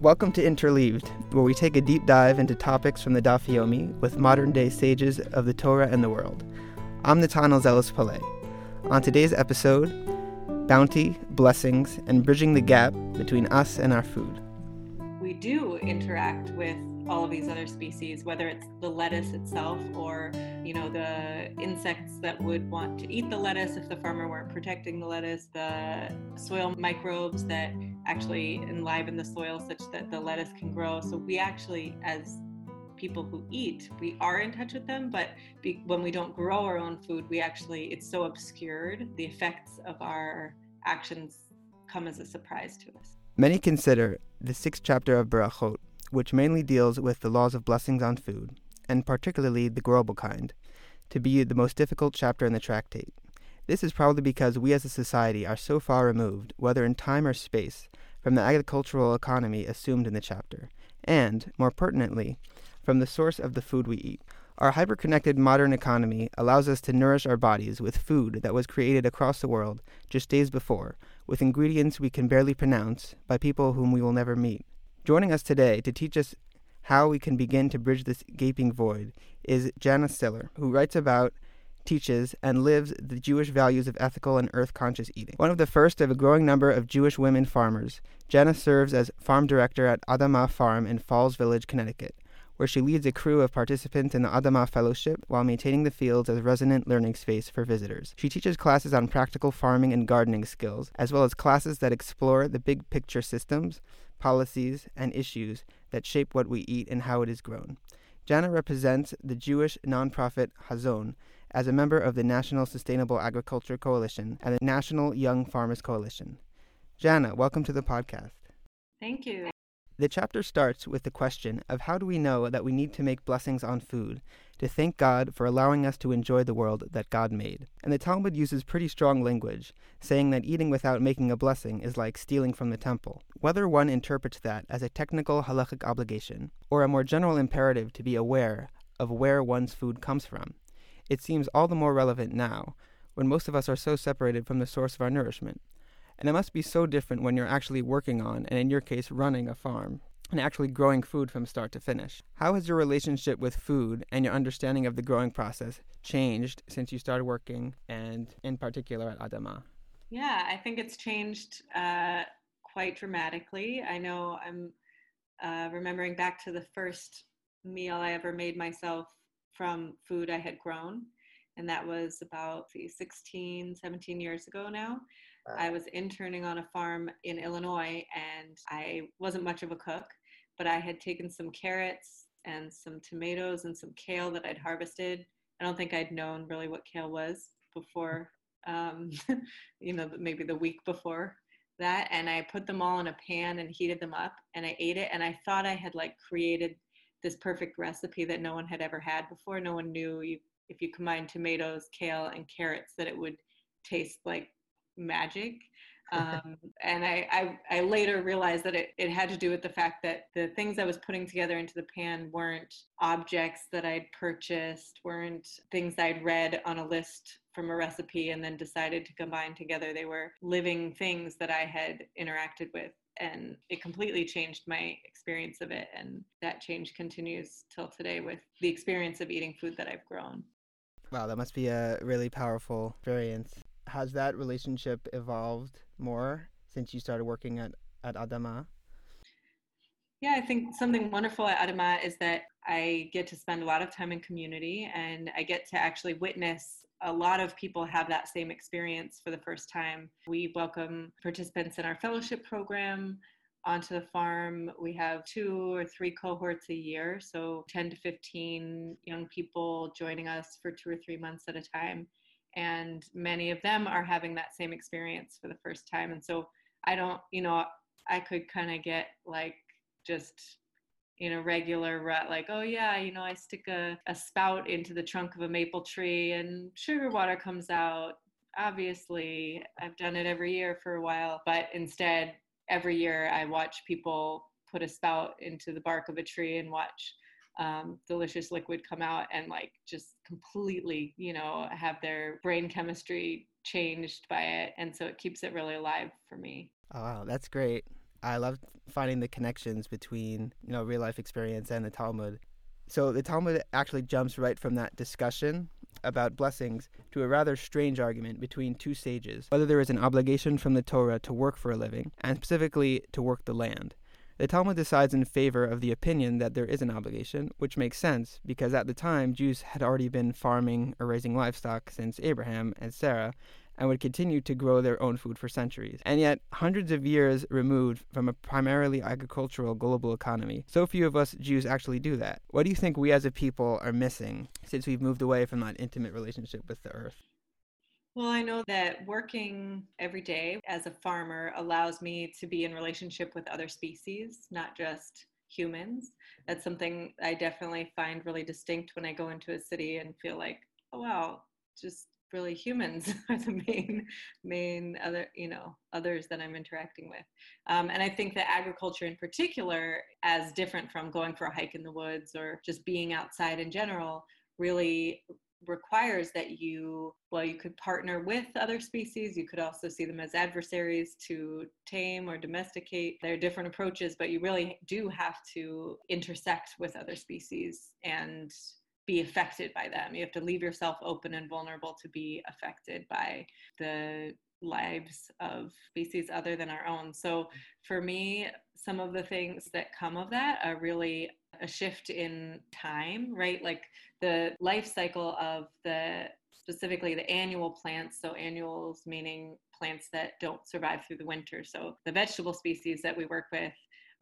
Welcome to Interleaved, where we take a deep dive into topics from the Daf Yomi with modern day sages of the Torah and the world. I'm Nathaniel Zealous Pillay. On today's episode, bounty, blessings, and bridging the gap between us and our food. We do interact with all of these other species, whether it's the lettuce itself or, you know, the insects that would want to eat the lettuce if the farmer weren't protecting the lettuce, the soil microbes that actually enliven the soil such that the lettuce can grow. So we actually, as people who eat, we are in touch with them, but be, when we don't grow our own food, we actually, it's so obscured. The effects of our actions come as a surprise to us. Many consider the sixth chapter of Berachot which mainly deals with the laws of blessings on food, and particularly the growable kind, to be the most difficult chapter in the tractate. This is probably because we as a society are so far removed, whether in time or space, from the agricultural economy assumed in the chapter, and, more pertinently, from the source of the food we eat. Our hyperconnected modern economy allows us to nourish our bodies with food that was created across the world just days before, with ingredients we can barely pronounce by people whom we will never meet. Joining us today to teach us how we can begin to bridge this gaping void is Jana Siller, who writes about, teaches, and lives the Jewish values of ethical and earth conscious eating. One of the first of a growing number of Jewish women farmers, Jana serves as farm director at Adamah Farm in Falls Village, Connecticut, where she leads a crew of participants in the Adamah Fellowship while maintaining the fields as a resident learning space for visitors. She teaches classes on practical farming and gardening skills, as well as classes that explore the big picture systems, policies, and issues that shape what we eat and how it is grown. Jana represents the Jewish nonprofit Hazon as a member of the National Sustainable Agriculture Coalition and the National Young Farmers Coalition. Jana, welcome to the podcast. Thank you. The chapter starts with the question of how do we know that we need to make blessings on food, to thank God for allowing us to enjoy the world that God made. And the Talmud uses pretty strong language, saying that eating without making a blessing is like stealing from the temple. Whether one interprets that as a technical halachic obligation, or a more general imperative to be aware of where one's food comes from, it seems all the more relevant now, when most of us are so separated from the source of our nourishment. And it must be so different when you're actually working on, and in your case, running a farm and actually growing food from start to finish. How has your relationship with food and your understanding of the growing process changed since you started working and in particular at Adamah? Yeah, I think it's changed uh, quite dramatically. I know I'm uh, remembering back to the first meal I ever made myself from food I had grown. And that was about 16, 17 years ago now. I was interning on a farm in Illinois and I wasn't much of a cook, but I had taken some carrots and some tomatoes and some kale that I'd harvested. I don't think I'd known really what kale was before, um, you know, maybe the week before that. And I put them all in a pan and heated them up and I ate it. And I thought I had like created this perfect recipe that no one had ever had before. No one knew you, if you combine tomatoes, kale, and carrots that it would taste like magic. Um, and I, I, I, later realized that it, it had to do with the fact that the things I was putting together into the pan weren't objects that I'd purchased, weren't things I'd read on a list from a recipe and then decided to combine together. They were living things that I had interacted with. And it completely changed my experience of it. And that change continues till today with the experience of eating food that I've grown. Wow, that must be a really powerful experience has that relationship evolved more since you started working at, at Adamah? Yeah, I think something wonderful at Adamah is that I get to spend a lot of time in community and I get to actually witness a lot of people have that same experience for the first time. We welcome participants in our fellowship program onto the farm. We have two or three cohorts a year, so 10 to 15 young people joining us for two or three months at a time and many of them are having that same experience for the first time. And so i don't you know i could kind of get like just in a regular rut like oh yeah you know i stick a, a spout into the trunk of a maple tree and sugar water comes out. Obviously i've done it every year for a while but instead every year i watch people put a spout into the bark of a tree and watch um, delicious liquid come out and like just completely, you know, have their brain chemistry changed by it. And so it keeps it really alive for me. Oh, wow, that's great. I love finding the connections between, you know, real life experience and the Talmud. So the Talmud actually jumps right from that discussion about blessings to a rather strange argument between two sages whether there is an obligation from the Torah to work for a living, and specifically to work the land. The Talmud decides in favor of the opinion that there is an obligation, which makes sense because at the time Jews had already been farming or raising livestock since Abraham and Sarah, and would continue to grow their own food for centuries. And yet, hundreds of years removed from a primarily agricultural global economy, so few of us Jews actually do that. What do you think we as a people are missing since we've moved away from that intimate relationship with the earth? Well, I know that working every day as a farmer allows me to be in relationship with other species, not just humans. That's something I definitely find really distinct when I go into a city and feel like, oh wow, just really humans are the main main other you know others that i'm interacting with um, and i think that agriculture in particular as different from going for a hike in the woods or just being outside in general really requires that you well you could partner with other species you could also see them as adversaries to tame or domesticate there are different approaches but you really do have to intersect with other species and be affected by them. You have to leave yourself open and vulnerable to be affected by the lives of species other than our own. So for me, some of the things that come of that are really a shift in time, right? Like the life cycle of the specifically the annual plants. So annuals meaning plants that don't survive through the winter. So the vegetable species that we work with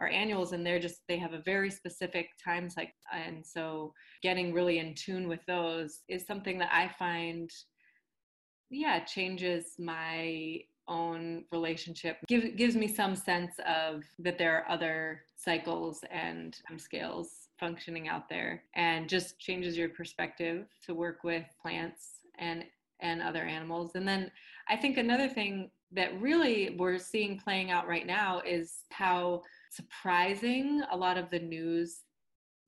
are annuals and they're just they have a very specific time cycle and so getting really in tune with those is something that i find yeah changes my own relationship Give, gives me some sense of that there are other cycles and um, scales functioning out there and just changes your perspective to work with plants and and other animals. And then i think another thing that really we're seeing playing out right now is how surprising a lot of the news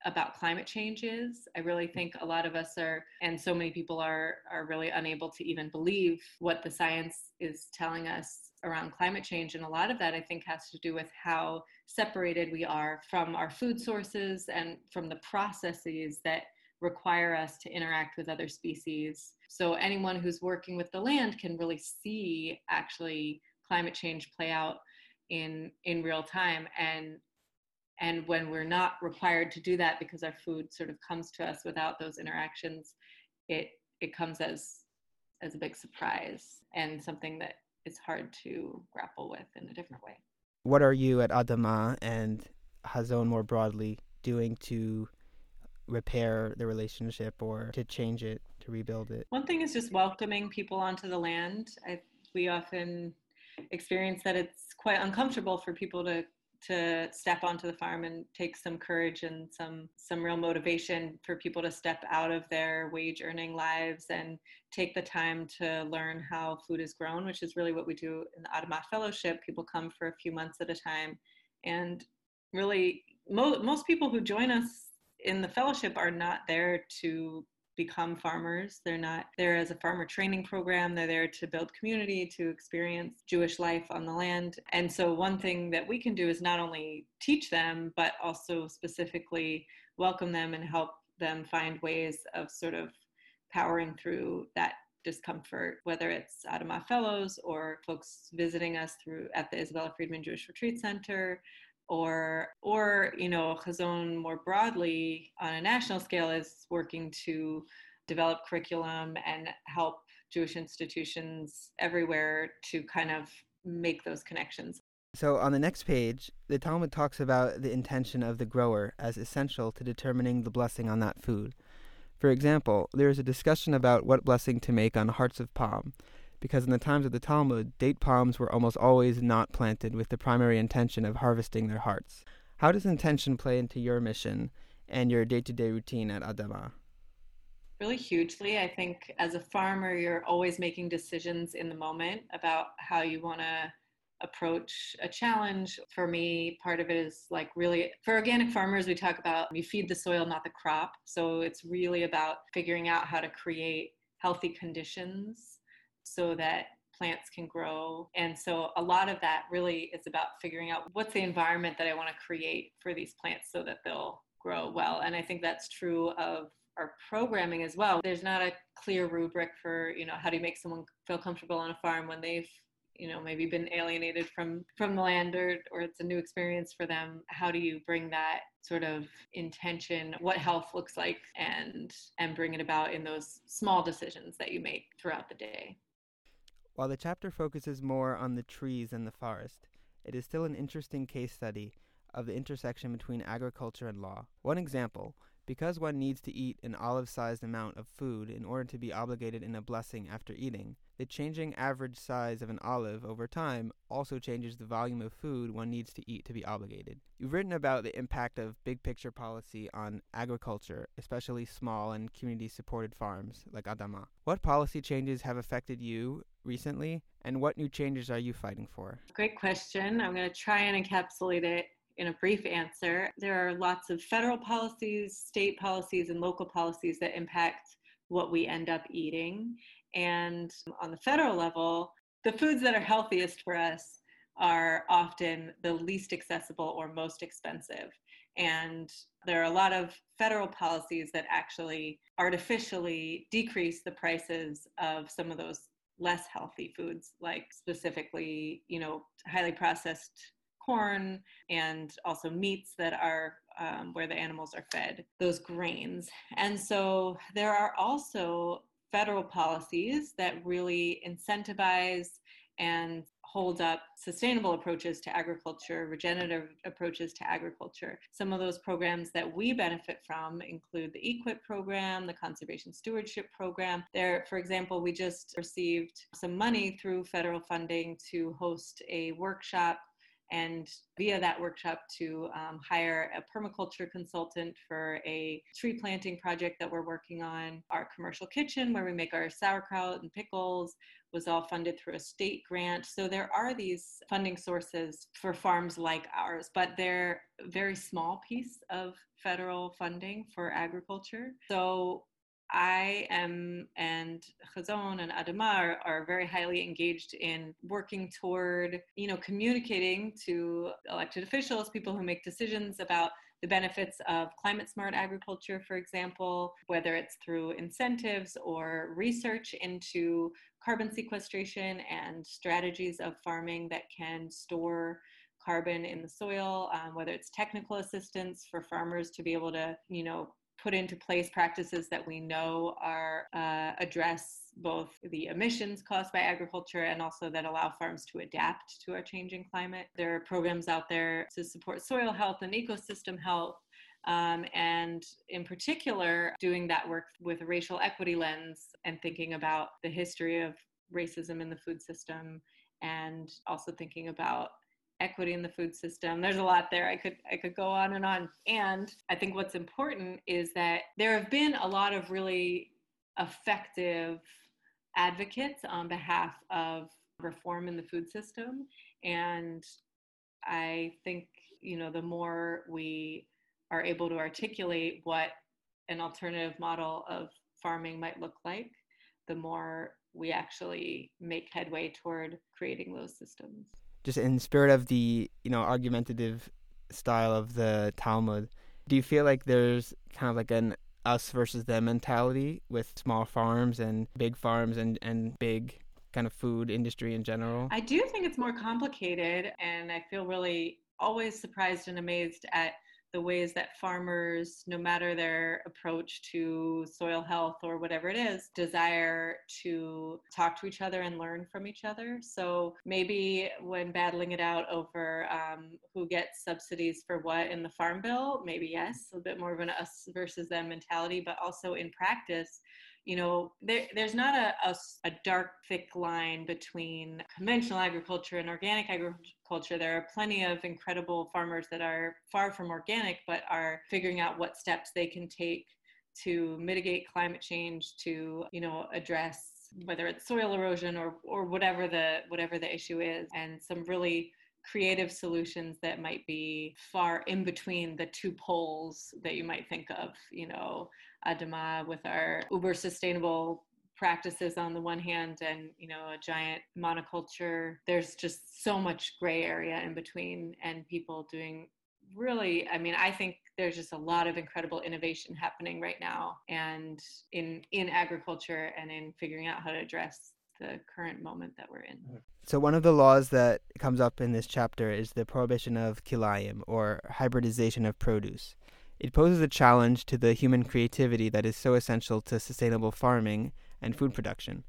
about climate change is. I really think a lot of us are, and so many people are, are really unable to even believe what the science is telling us around climate change. And a lot of that, I think, has to do with how separated we are from our food sources and from the processes that require us to interact with other species. So, anyone who's working with the land can really see actually climate change play out in in real time and and when we're not required to do that because our food sort of comes to us without those interactions it it comes as as a big surprise and something that is hard to grapple with in a different way. What are you at adamah and hazon more broadly doing to repair the relationship or to change it to rebuild it? One thing is just welcoming people onto the land. I, we often experience that it's quite uncomfortable for people to to step onto the farm and take some courage and some some real motivation for people to step out of their wage earning lives and take the time to learn how food is grown which is really what we do in the Adamah fellowship. People come for a few months at a time. And really mo- most people who join us in the fellowship are not there to become farmers. They're not there as a farmer training program. They're there to build community, to experience Jewish life on the land. And so, one thing that we can do is not only teach them, but also specifically welcome them and help them find ways of sort of powering through that discomfort, whether it's Adamah Fellows or folks visiting us through at the Isabella Freedman Jewish Retreat Center, or or you know Hazon more broadly on a national scale is working to develop curriculum and help Jewish institutions everywhere to kind of make those connections. So on the next page, the Talmud talks about the intention of the grower as essential to determining the blessing on that food. For example, there is a discussion about what blessing to make on hearts of palm, because in the times of the Talmud, date palms were almost always not planted with the primary intention of harvesting their hearts. How does intention play into your mission and your day to day routine at Adamah? Really hugely. I think as a farmer, you're always making decisions in the moment about how you want to approach a challenge. For me, part of it is like really for organic farmers, we talk about you feed the soil, not the crop. So it's really about figuring out how to create healthy conditions so that plants can grow. And so a lot of that really is about figuring out what's the environment that I want to create for these plants so that they'll grow well. And I think that's true of our programming as well. There's not a clear rubric for, you know, how do you make someone feel comfortable on a farm when they've you know maybe been alienated from from the land or or it's a new experience for them how do you bring that sort of intention what health looks like and and bring it about in those small decisions that you make throughout the day while the chapter focuses more on the trees and the forest it is still an interesting case study of the intersection between agriculture and law. One example because one needs to eat an olive sized amount of food in order to be obligated in a blessing after eating, the changing average size of an olive over time also changes the volume of food one needs to eat to be obligated. You've written about the impact of big picture policy on agriculture, especially small and community supported farms like Adamah. What policy changes have affected you recently, and what new changes are you fighting for? Great question. I'm going to try and encapsulate it in a brief answer, there are lots of federal policies, state policies, and local policies that impact what we end up eating. And on the federal level, the foods that are healthiest for us are often the least accessible or most expensive. And there are a lot of federal policies that actually artificially decrease the prices of some of those less healthy foods, like specifically, you know, highly processed corn and also meats that are um, where the animals are fed, those grains. And so there are also federal policies that really incentivize and hold up sustainable approaches to agriculture, regenerative approaches to agriculture. Some of those programs that we benefit from include the EQIP program, the Conservation Stewardship Program. There, for example, we just received some money through federal funding to host a workshop and via that workshop to um, hire a permaculture consultant for a tree planting project that we're working on. Our commercial kitchen, where we make our sauerkraut and pickles, was all funded through a state grant. So there are these funding sources for farms like ours, but they're a very small piece of federal funding for agriculture. So I am and Hazon and Adamah are, are, very highly engaged in working toward, you know, communicating to elected officials, people who make decisions about the benefits of climate smart agriculture, for example, whether it's through incentives or research into carbon sequestration and strategies of farming that can store carbon in the soil, um, whether it's technical assistance for farmers to be able to, you know, put into place practices that we know are uh, address both the emissions caused by agriculture and also that allow farms to adapt to our changing climate. There are programs out there to support soil health and ecosystem health. Um, and in particular, doing that work with a racial equity lens and thinking about the history of racism in the food system and also thinking about equity in the food system. There's a lot there. I could I could go on and on. And I think what's important is that there have been a lot of really effective advocates on behalf of reform in the food system and I think you know the more we are able to articulate what an alternative model of farming might look like, the more we actually make headway toward creating those systems just in spirit of the you know argumentative style of the Talmud, do you feel like there's kind of like an us versus them mentality with small farms and big farms and, and big kind of food industry in general? I do think it's more complicated, and I feel really always surprised and amazed at the ways that farmers, no matter their approach to soil health or whatever it is, desire to talk to each other and learn from each other. So maybe when battling it out over um, who gets subsidies for what in the farm bill, maybe yes, a bit more of an us versus them mentality, but also in practice, you know, there, there's not a, a, a, dark, thick line between conventional agriculture and organic agriculture. There are plenty of incredible farmers that are far from organic, but are figuring out what steps they can take to mitigate climate change, to, you know, address whether it's soil erosion or, or whatever the whatever the issue is and some really creative solutions that might be far in between the two poles that you might think of you know Adamah with our uber sustainable practices on the one hand and you know a giant monoculture. There's just so much gray area in between and people doing really i mean i think there's just a lot of incredible innovation happening right now and in in agriculture and in figuring out how to address the current moment that we're in. So one of the laws that comes up in this chapter is the prohibition of kilayim or hybridization of produce it poses a challenge to the human creativity that is so essential to sustainable farming and food production.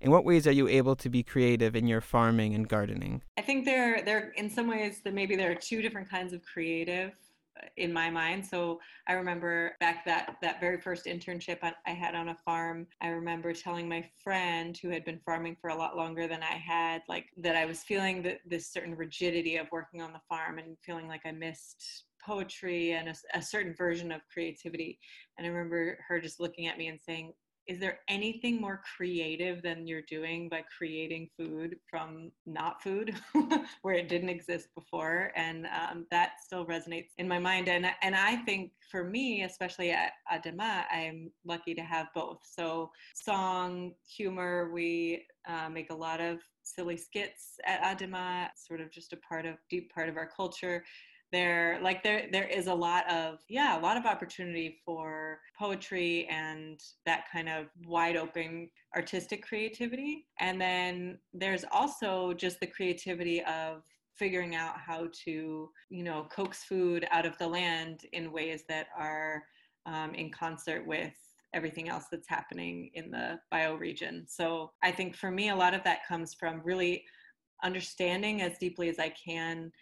In what ways are you able to be creative in your farming and gardening? I think there, there, in some ways, that maybe there are two different kinds of creative uh, in my mind. So I remember back that that very first internship I had on a farm. I remember telling my friend who had been farming for a lot longer than I had, like that I was feeling that this certain rigidity of working on the farm and feeling like I missed poetry and a, a certain version of creativity. And I remember her just looking at me and saying, is there anything more creative than you're doing by creating food from not food where it didn't exist before? And um, that still resonates in my mind. And, and i think for me especially at adamah i'm lucky to have both. So song humor we uh, make a lot of silly skits at adamah sort of just a part of deep part of our culture there like there there is a lot of yeah a lot of opportunity for poetry and that kind of wide open artistic creativity. And then there's also just the creativity of figuring out how to you know coax food out of the land in ways that are um, in concert with everything else that's happening in the bioregion. So i think for me a lot of that comes from really understanding as deeply as i can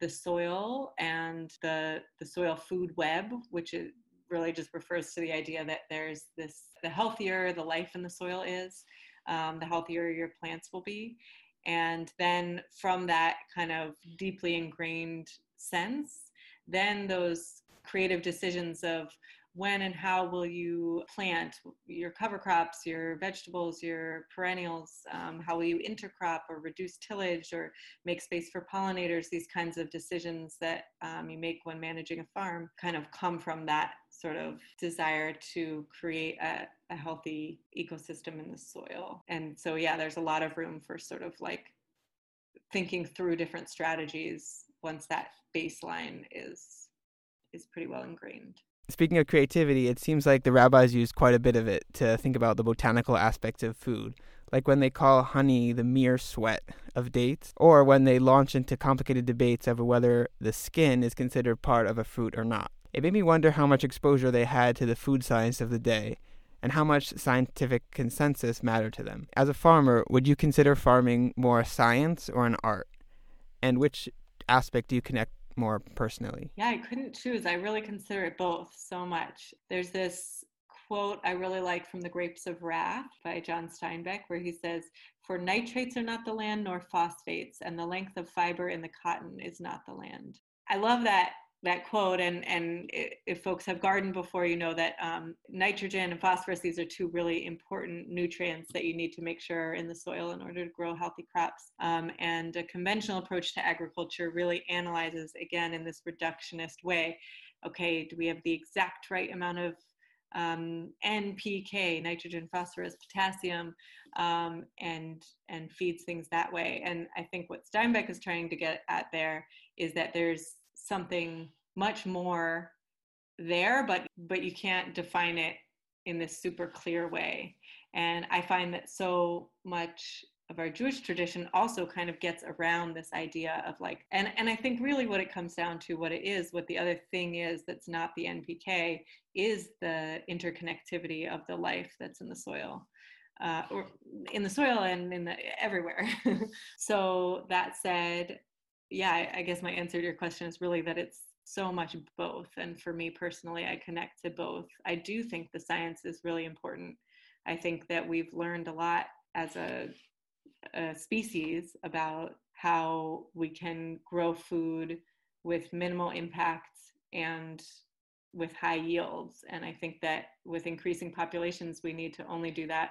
the soil and the the soil food web, which is really just refers to the idea that there's this the healthier the life in the soil is, um, the healthier your plants will be. And then from that kind of deeply ingrained sense, then those creative decisions of when and how will you plant your cover crops, your vegetables, your perennials? Um, how will you intercrop or reduce tillage or make space for pollinators? These kinds of decisions that um, you make when managing a farm kind of come from that sort of desire to create a, a healthy ecosystem in the soil. And so, yeah, there's a lot of room for sort of like thinking through different strategies once that baseline is is pretty well ingrained. Speaking of creativity, it seems like the rabbis used quite a bit of it to think about the botanical aspects of food, like when they call honey the mere sweat of dates, or when they launch into complicated debates over whether the skin is considered part of a fruit or not. It made me wonder how much exposure they had to the food science of the day, and how much scientific consensus mattered to them. As a farmer, would you consider farming more a science or an art? And which aspect do you connect more personally? Yeah, I couldn't choose. I really consider it both so much. There's this quote I really like from The Grapes of Wrath by John Steinbeck, where he says, For nitrates are not the land, nor phosphates, and the length of fiber in the cotton is not the land. I love that that quote and and if folks have gardened before you know that um, nitrogen and phosphorus these are two really important nutrients that you need to make sure are in the soil in order to grow healthy crops um, and a conventional approach to agriculture really analyzes again in this reductionist way okay do we have the exact right amount of um, NPK, nitrogen, phosphorus, potassium, um, and and feeds things that way. And I think what Steinbeck is trying to get at there is that there's something much more there but but you can't define it in this super clear way. And i find that so much of our jewish tradition also kind of gets around this idea of like and and i think really what it comes down to what it is what the other thing is that's not the npk is the interconnectivity of the life that's in the soil uh, or in the soil and in the everywhere. So that said yeah, I, I guess my answer to your question is really that it's so much both. And for me personally, I connect to both. I do think the science is really important. I think that we've learned a lot as a, a species about how we can grow food with minimal impact and with high yields. And I think that with increasing populations, we need to only do that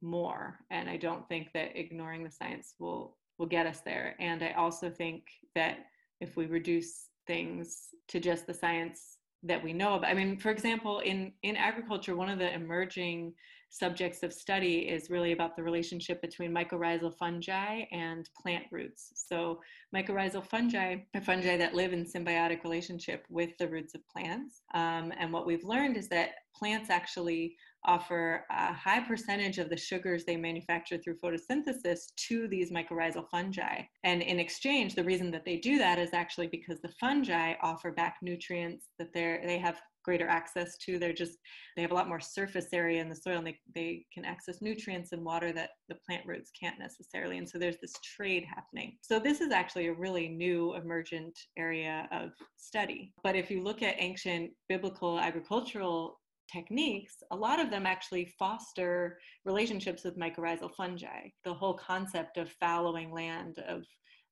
more. And I don't think that ignoring the science will will get us there. And I also think that if we reduce things to just the science that we know about, I mean, for example, in, in agriculture, one of the emerging subjects of study is really about the relationship between mycorrhizal fungi and plant roots. So mycorrhizal fungi are fungi that live in symbiotic relationship with the roots of plants. Um, and what we've learned is that plants actually offer a high percentage of the sugars they manufacture through photosynthesis to these mycorrhizal fungi. And in exchange, the reason that they do that is actually because the fungi offer back nutrients that they're they have greater access to. They're just they have a lot more surface area in the soil and they, they can access nutrients and water that the plant roots can't necessarily. And so there's this trade happening. So this is actually a really new emergent area of study. But if you look at ancient biblical agricultural techniques, a lot of them actually foster relationships with mycorrhizal fungi. The whole concept of fallowing land, of,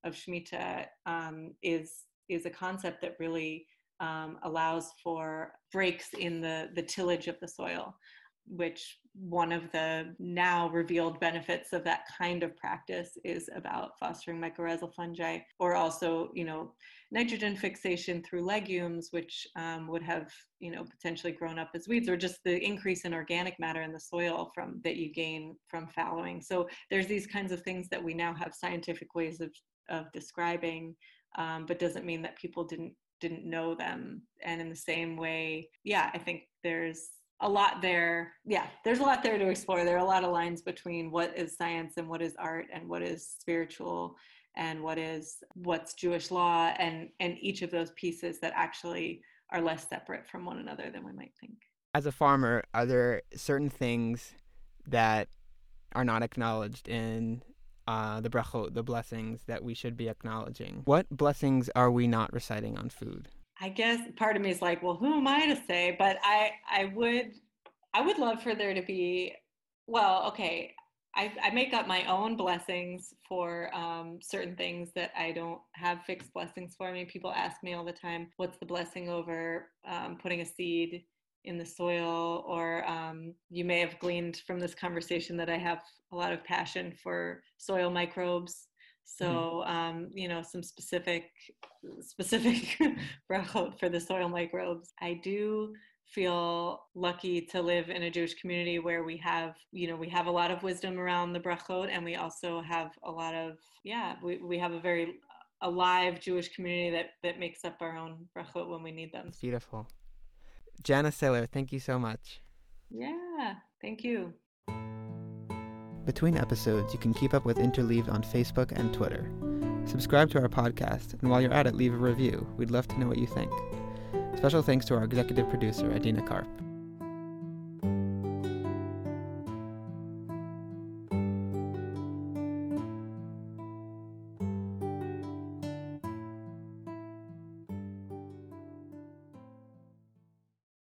of Shemitah, um, is, is a concept that really um, allows for breaks in the, the tillage of the soil which one of the now revealed benefits of that kind of practice is about fostering mycorrhizal fungi or also you know nitrogen fixation through legumes which um, would have you know potentially grown up as weeds or just the increase in organic matter in the soil from that you gain from fallowing. So there's these kinds of things that we now have scientific ways of of describing um, but doesn't mean that people didn't didn't know them. And in the same way yeah i think there's a lot there. Yeah, there's a lot there to explore. There are a lot of lines between what is science and what is art and what is spiritual and what is what's Jewish law and and each of those pieces that actually are less separate from one another than we might think. As a farmer, are there certain things that are not acknowledged in uh, the brachot, the blessings that we should be acknowledging? What blessings are we not reciting on food? I guess part of me is like, well, who am I to say? But I, I would, I would love for there to be, well, okay, I, I make up my own blessings for um, certain things that I don't have fixed blessings for. I mean, people ask me all the time, what's the blessing over um, putting a seed in the soil? Or um, you may have gleaned from this conversation that I have a lot of passion for soil microbes. So, um, you know, some specific specific brachot for the soil microbes. I do feel lucky to live in a Jewish community where we have, you know, we have a lot of wisdom around the brachot, and we also have a lot of, yeah, we, we have a very alive Jewish community that that makes up our own brachot when we need them. It's beautiful. Jana Saylor, thank you so much. Yeah, thank you. Between episodes, you can keep up with Interleaved on Facebook and Twitter. Subscribe to our podcast, and while you're at it, leave a review. We'd love to know what you think. Special thanks to our executive producer, Adina Karp.